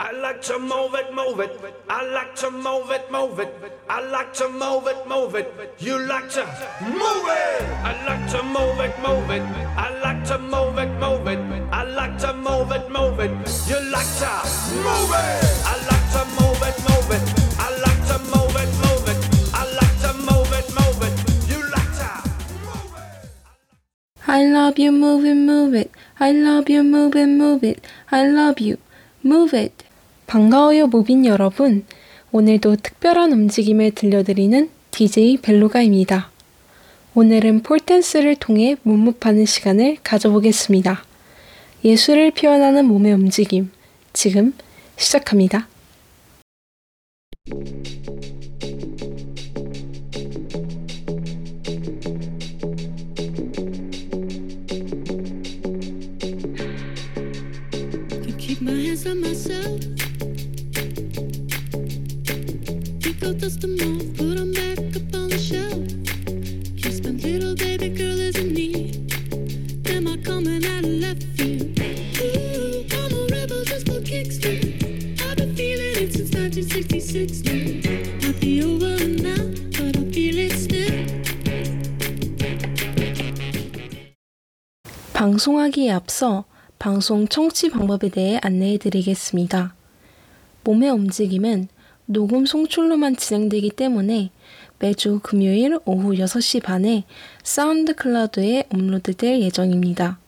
I like to move it, move it. I like to move it, move it. I like to move it, move it. You like to move it. I like to move it, move it. I like to move it, move it. I like to move it, move it. You like to move it. I like to move it, move it. I like to move it, move it. I like to move it, move it. You like to move it. I love you, move it, move it. I love you, move it, move it. I love you, move it. 반가워요, 무빈 여러분. 오늘도 특별한 움직임을 들려드리는 DJ 벨로가입니다. 오늘은 폴댄스를 통해 문무파는 시간을 가져보겠습니다. 예술을 표현하는 몸의 움직임. 지금 시작합니다. Keep my hands on myself. Pick out dust them off, put 'em back up on the shelf. Kiss my little baby girl is in need. Am I coming out of left field? Ooh, I'm a rebel just for kicks. I've been feeling it since 1966 now. Might be over now, but I feel it still. 방송하기에 앞서 방송 청취 방법에 대해 안내해 드리겠습니다. 몸의 움직임은 녹음 송출로만 진행되기 때문에 매주 금요일 오후 6시 반에 SoundCloud에 업로드될 예정입니다.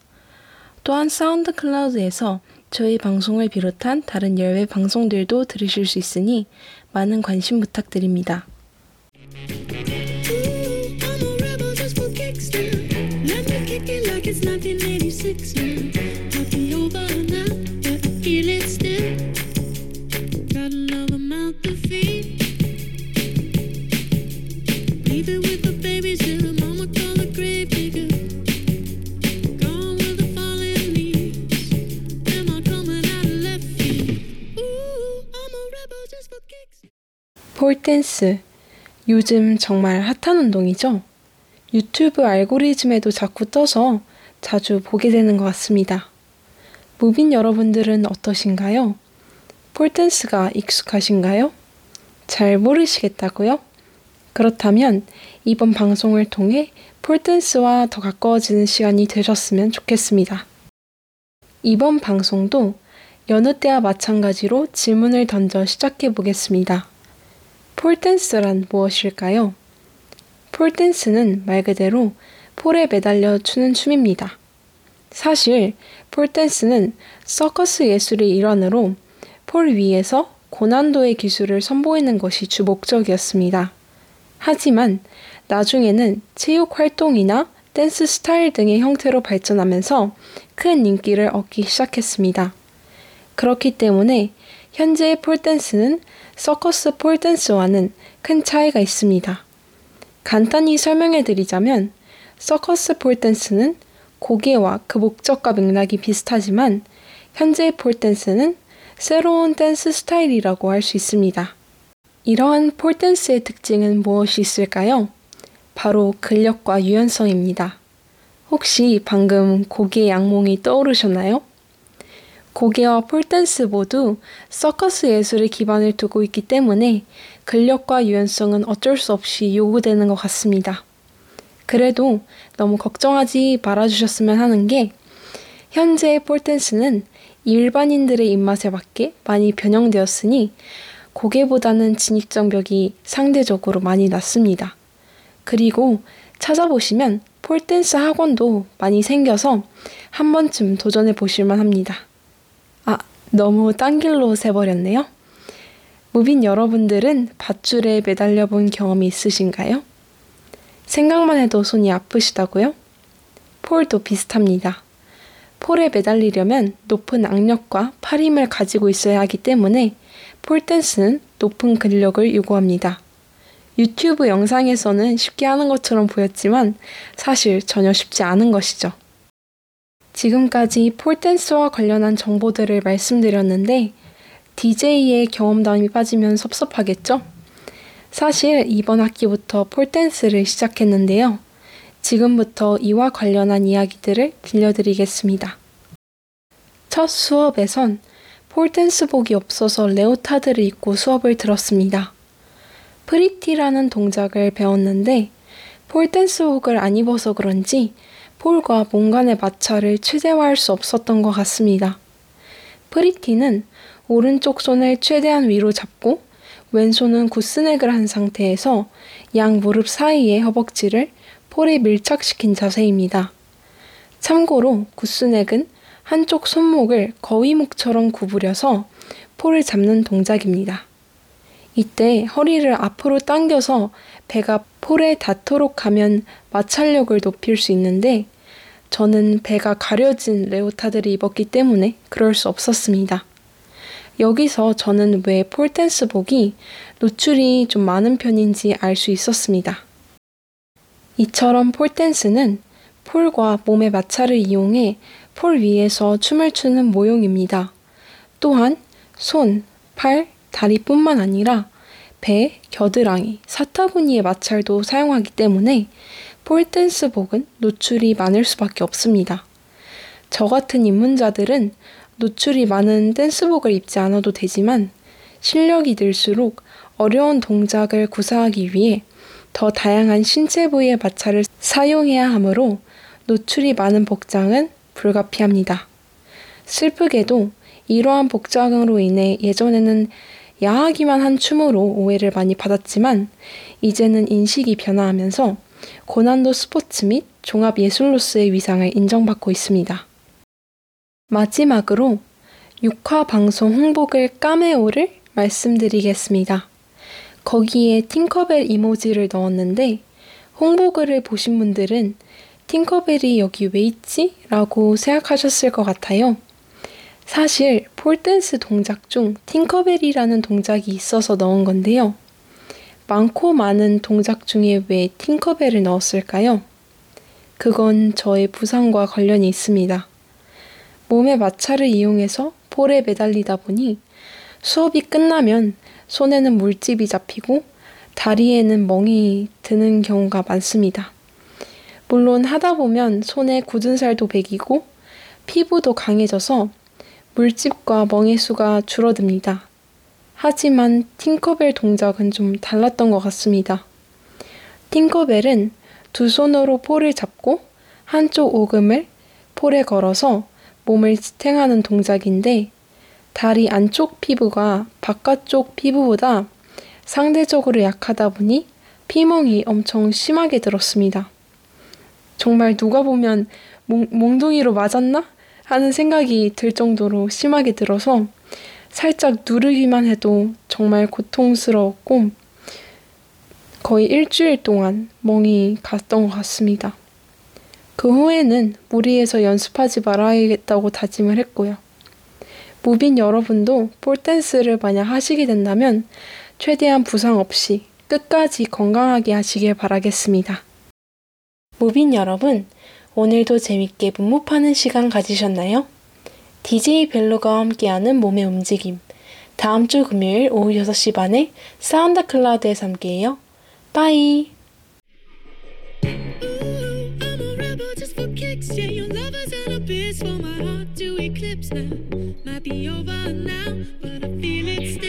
또한 SoundCloud에서 저희 방송을 비롯한 다른 열외 방송들도 들으실 수 있으니 많은 관심 부탁드립니다. 폴댄스. 요즘 정말 핫한 운동이죠? 유튜브 알고리즘에도 자꾸 떠서 자주 보게 되는 것 같습니다. 무빈 여러분들은 어떠신가요? 폴댄스가 익숙하신가요? 잘 모르시겠다고요? 그렇다면 이번 방송을 통해 폴댄스와 더 가까워지는 시간이 되셨으면 좋겠습니다. 이번 방송도 여느 때와 마찬가지로 질문을 던져 시작해 보겠습니다. 폴댄스란 무엇일까요? 폴댄스는 말 그대로 폴에 매달려 추는 춤입니다. 사실 폴댄스는 서커스 예술의 일환으로 폴 위에서 고난도의 기술을 선보이는 것이 주 목적이었습니다. 하지만 나중에는 체육 활동이나 댄스 스타일 등의 형태로 발전하면서 큰 인기를 얻기 시작했습니다. 그렇기 때문에 현재의 폴댄스는 서커스 폴댄스와는 큰 차이가 있습니다. 간단히 설명해 드리자면 서커스 폴댄스는 곡예와 그 목적과 맥락이 비슷하지만 현재의 폴댄스는 새로운 댄스 스타일이라고 할 수 있습니다. 이러한 폴댄스의 특징은 무엇이 있을까요? 바로 근력과 유연성입니다. 혹시 방금 고개의 악몽이 떠오르셨나요? 고개와 폴댄스 모두 서커스 예술의 기반을 두고 있기 때문에 근력과 유연성은 어쩔 수 없이 요구되는 것 같습니다. 그래도 너무 걱정하지 말아주셨으면 하는 게 현재의 폴댄스는 일반인들의 입맛에 맞게 많이 변형되었으니 고개보다는 진입장벽이 상대적으로 많이 낮습니다. 그리고 찾아보시면 폴댄스 학원도 많이 생겨서 한 번쯤 도전해 보실만 합니다. 아, 너무 딴 길로 새버렸네요. 무빈 여러분들은 밧줄에 매달려 본 경험이 있으신가요? 생각만 해도 손이 아프시다고요? 폴도 비슷합니다. 폴에 매달리려면 높은 악력과 팔 힘을 가지고 있어야 하기 때문에 폴댄스는 높은 근력을 요구합니다. 유튜브 영상에서는 쉽게 하는 것처럼 보였지만 사실 전혀 쉽지 않은 것이죠. 지금까지 폴댄스와 관련한 정보들을 말씀드렸는데 DJ의 경험담이 빠지면 섭섭하겠죠? 사실 이번 학기부터 폴댄스를 시작했는데요. 지금부터 이와 관련한 이야기들을 들려드리겠습니다. 첫 수업에선 폴댄스복이 없어서 레오타드를 입고 수업을 들었습니다. pretty라는 동작을 배웠는데 폴댄스복을 안 입어서 그런지 폴과 몸 간의 마찰을 최대화할 수 없었던 것 같습니다. pretty는 오른쪽 손을 최대한 위로 잡고 왼손은 gooseneck을 한 상태에서 양 무릎 사이의 허벅지를 폴에 밀착시킨 자세입니다. 참고로 굿스넥은 한쪽 손목을 거위목처럼 구부려서 폴을 잡는 동작입니다. 이때 허리를 앞으로 당겨서 배가 폴에 닿도록 하면 마찰력을 높일 수 있는데 저는 배가 가려진 레오타드를 입었기 때문에 그럴 수 없었습니다. 여기서 저는 왜 폴댄스복이 노출이 좀 많은 편인지 알 수 있었습니다. 이처럼 폴댄스는 폴과 몸의 마찰을 이용해 폴 위에서 춤을 추는 모형입니다. 또한 손, 팔, 다리뿐만 아니라 배, 겨드랑이, 사타구니의 마찰도 사용하기 때문에 폴댄스복은 노출이 많을 수밖에 없습니다. 저 같은 입문자들은 노출이 많은 댄스복을 입지 않아도 되지만 실력이 늘수록 어려운 동작을 구사하기 위해 더 다양한 신체 부위의 마찰을 사용해야 하므로 노출이 많은 복장은 불가피합니다. 슬프게도 이러한 복장으로 인해 예전에는 야하기만 한 춤으로 오해를 많이 받았지만 이제는 인식이 변화하면서 고난도 스포츠 및 종합 예술로서의 위상을 인정받고 있습니다. 마지막으로 6화 방송 홍보글 까메오를 말씀드리겠습니다. 거기에 팅커벨 이모지를 넣었는데 홍보글을 보신 분들은 팅커벨이 여기 왜 있지? 라고 생각하셨을 것 같아요. 사실 폴댄스 동작 중 팅커벨이라는 동작이 있어서 넣은 건데요. 많고 많은 동작 중에 왜 팅커벨을 넣었을까요? 그건 저의 부상과 관련이 있습니다. 몸의 마찰을 이용해서 폴에 매달리다 보니 수업이 끝나면 손에는 물집이 잡히고 다리에는 멍이 드는 경우가 많습니다. 물론 하다 보면 손에 굳은 살도 배기고 피부도 강해져서 물집과 멍의 수가 줄어듭니다. 하지만 팅커벨 동작은 좀 달랐던 것 같습니다. 팅커벨은 두 손으로 폴을 잡고 한쪽 오금을 폴에 걸어서 몸을 지탱하는 동작인데 다리 안쪽 피부가 바깥쪽 피부보다 상대적으로 약하다 보니 피멍이 엄청 심하게 들었습니다. 정말 누가 보면 몽, 몽둥이로 맞았나? 하는 생각이 들 정도로 심하게 들어서 살짝 누르기만 해도 정말 고통스러웠고 거의 일주일 동안 멍이 갔던 것 같습니다. 그 후에는 무리해서 연습하지 말아야겠다고 다짐을 했고요. 무빈 여러분도 폴댄스를 만약 하시게 된다면 최대한 부상 없이 끝까지 건강하게 하시길 바라겠습니다. 무빈 여러분, 오늘도 재밌게 문무파는 시간 가지셨나요? DJ 벨로가 함께하는 몸의 움직임. 다음 주 금요일 오후 6시 반에 사운드 클라우드에서 함께해요. 빠이! Ooh, eclipse now. Might be over now, but I feel it still.